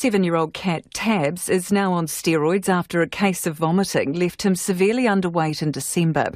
Seven year old cat Tabs is now on steroids after a case of vomiting left him severely underweight in December.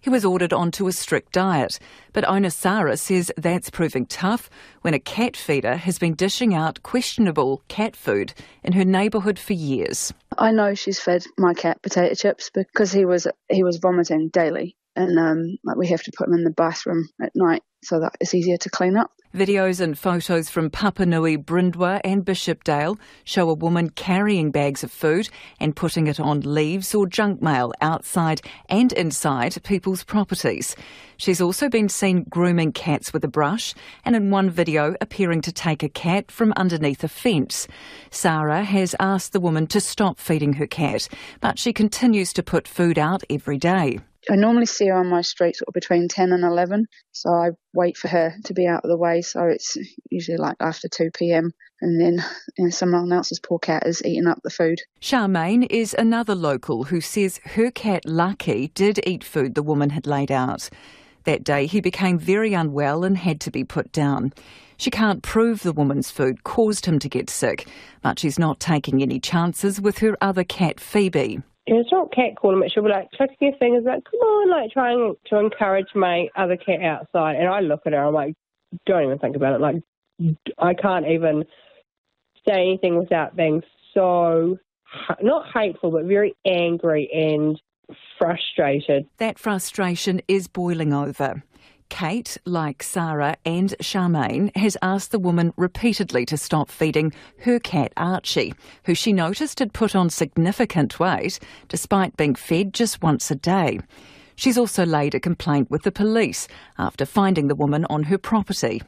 He was ordered onto a strict diet, but owner Sarah says that's proving tough when a cat feeder has been dishing out questionable cat food in her neighbourhood for years. I know she's fed my cat potato chips because he was he was vomiting daily, and um, like we have to put him in the bathroom at night so that it's easier to clean up. Videos and photos from Papanui, Bryndwr, and Bishopdale show a woman carrying bags of food and putting it on leaves or junk mail outside and inside people's properties. She's also been seen grooming cats with a brush and in one video appearing to take a cat from underneath a fence. Sarah has asked the woman to stop feeding her cat, but she continues to put food out every day. I normally see her on my street sort of between 10 and 11, so I wait for her to be out of the way. So it's usually like after 2 pm, and then you know, someone else's poor cat is eating up the food. Charmaine is another local who says her cat Lucky did eat food the woman had laid out. That day he became very unwell and had to be put down. She can't prove the woman's food caused him to get sick, but she's not taking any chances with her other cat Phoebe it's not cat calling, but she'll be like clicking her fingers, like, come on, like trying to encourage my other cat outside. And I look at her, I'm like, don't even think about it. Like, I can't even say anything without being so, not hateful, but very angry and frustrated. That frustration is boiling over. Kate, like Sarah and Charmaine, has asked the woman repeatedly to stop feeding her cat Archie, who she noticed had put on significant weight despite being fed just once a day. She's also laid a complaint with the police after finding the woman on her property.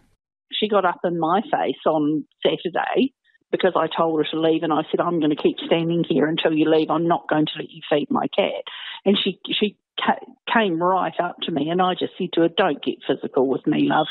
She got up in my face on Saturday because I told her to leave and I said, I'm going to keep standing here until you leave. I'm not going to let you feed my cat. And she, she came right up to me, and I just said to her, Don't get physical with me, love.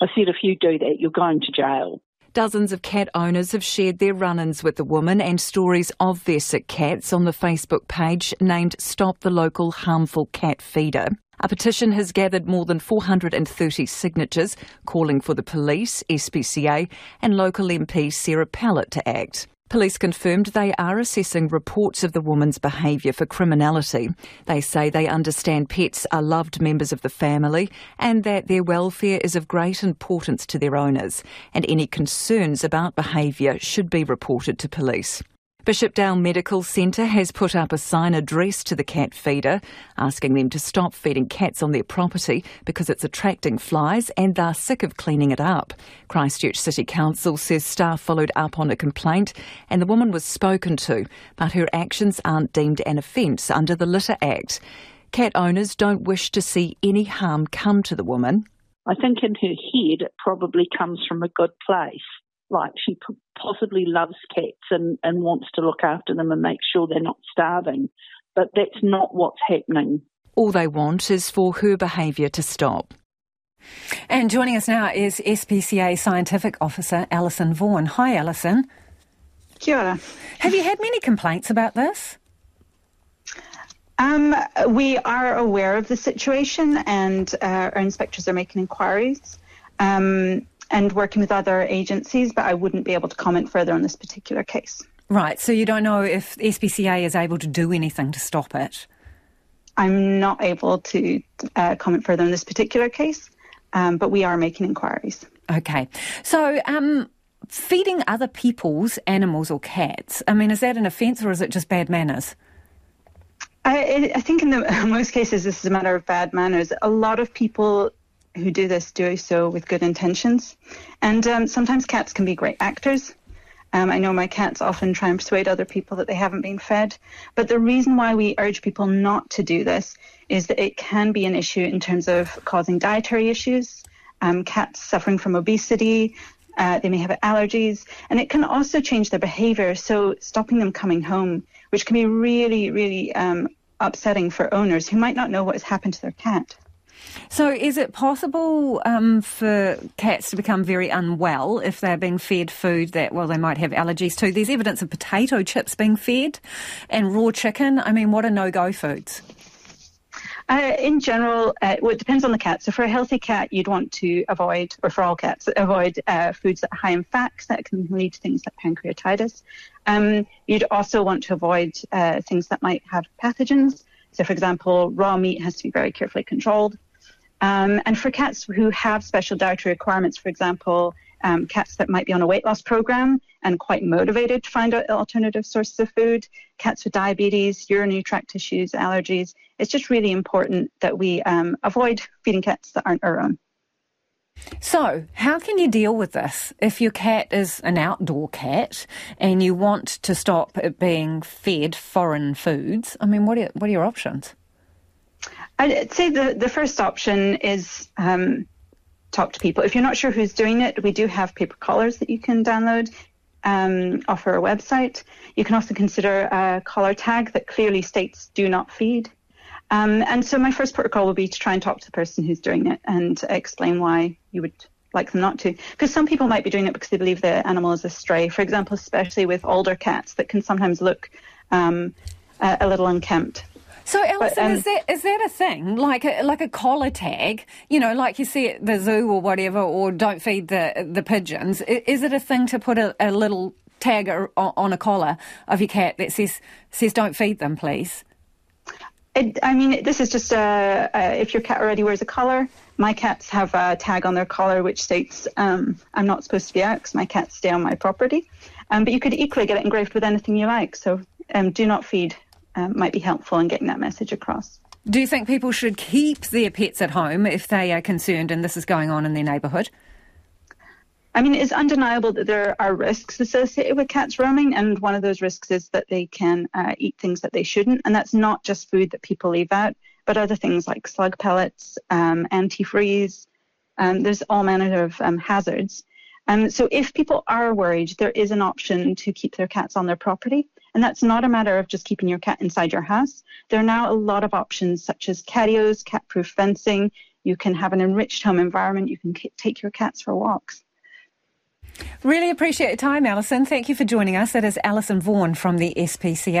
I said, If you do that, you're going to jail. Dozens of cat owners have shared their run ins with the woman and stories of their sick cats on the Facebook page named Stop the Local Harmful Cat Feeder. A petition has gathered more than 430 signatures calling for the police, SPCA, and local MP Sarah Pallett to act. Police confirmed they are assessing reports of the woman's behaviour for criminality. They say they understand pets are loved members of the family and that their welfare is of great importance to their owners, and any concerns about behaviour should be reported to police. Bishopdale Medical Centre has put up a sign addressed to the cat feeder, asking them to stop feeding cats on their property because it's attracting flies and they're sick of cleaning it up. Christchurch City Council says staff followed up on a complaint and the woman was spoken to, but her actions aren't deemed an offence under the Litter Act. Cat owners don't wish to see any harm come to the woman. I think in her head it probably comes from a good place like she possibly loves cats and, and wants to look after them and make sure they're not starving. But that's not what's happening. All they want is for her behaviour to stop. And joining us now is SPCA Scientific Officer Alison Vaughan. Hi, Alison. Kia ora. Have you had many complaints about this? Um, we are aware of the situation and uh, our inspectors are making inquiries. Um, and working with other agencies, but I wouldn't be able to comment further on this particular case. Right, so you don't know if SPCA is able to do anything to stop it? I'm not able to uh, comment further on this particular case, um, but we are making inquiries. Okay, so um, feeding other people's animals or cats, I mean, is that an offence or is it just bad manners? I, I think in, the, in most cases this is a matter of bad manners. A lot of people who do this do so with good intentions. And um, sometimes cats can be great actors. Um, I know my cats often try and persuade other people that they haven't been fed. But the reason why we urge people not to do this is that it can be an issue in terms of causing dietary issues, um, cats suffering from obesity, uh, they may have allergies, and it can also change their behavior. So stopping them coming home, which can be really, really um, upsetting for owners who might not know what has happened to their cat. So, is it possible um, for cats to become very unwell if they're being fed food that, well, they might have allergies to? There's evidence of potato chips being fed and raw chicken. I mean, what are no go foods? Uh, in general, uh, well, it depends on the cat. So for a healthy cat, you'd want to avoid, or for all cats, avoid uh, foods that are high in fats that can lead to things like pancreatitis. Um, you'd also want to avoid uh, things that might have pathogens. So, for example, raw meat has to be very carefully controlled. Um, and for cats who have special dietary requirements, for example, um, cats that might be on a weight loss program and quite motivated to find alternative sources of food, cats with diabetes, urinary tract issues, allergies. It's just really important that we um, avoid feeding cats that aren't our own. So, how can you deal with this if your cat is an outdoor cat and you want to stop it being fed foreign foods? I mean, what are, what are your options? I'd say the, the first option is um, talk to people. If you're not sure who's doing it, we do have paper collars that you can download um, off our website. You can also consider a collar tag that clearly states do not feed. Um, and so my first protocol will be to try and talk to the person who's doing it and explain why you would like them not to. Because some people might be doing it because they believe the animal is a stray. For example, especially with older cats that can sometimes look um, a, a little unkempt. So, Alison, but, um, is that is that a thing? Like a like a collar tag, you know, like you see at the zoo or whatever, or don't feed the the pigeons. Is it a thing to put a, a little tag on a collar of your cat that says says don't feed them, please? It, I mean, this is just a, a, if your cat already wears a collar. My cats have a tag on their collar which states um, I'm not supposed to be out because my cats stay on my property. Um, but you could equally get it engraved with anything you like. So um, do not feed um, might be helpful in getting that message across. Do you think people should keep their pets at home if they are concerned and this is going on in their neighbourhood? I mean, it's undeniable that there are risks associated with cats roaming, and one of those risks is that they can uh, eat things that they shouldn't, and that's not just food that people leave out, but other things like slug pellets, um, antifreeze. Um, there's all manner of um, hazards. Um, so if people are worried, there is an option to keep their cats on their property. And that's not a matter of just keeping your cat inside your house. There are now a lot of options such as catios, cat proof fencing. You can have an enriched home environment. You can take your cats for walks. Really appreciate your time, Alison. Thank you for joining us. That is Alison Vaughan from the SPCA.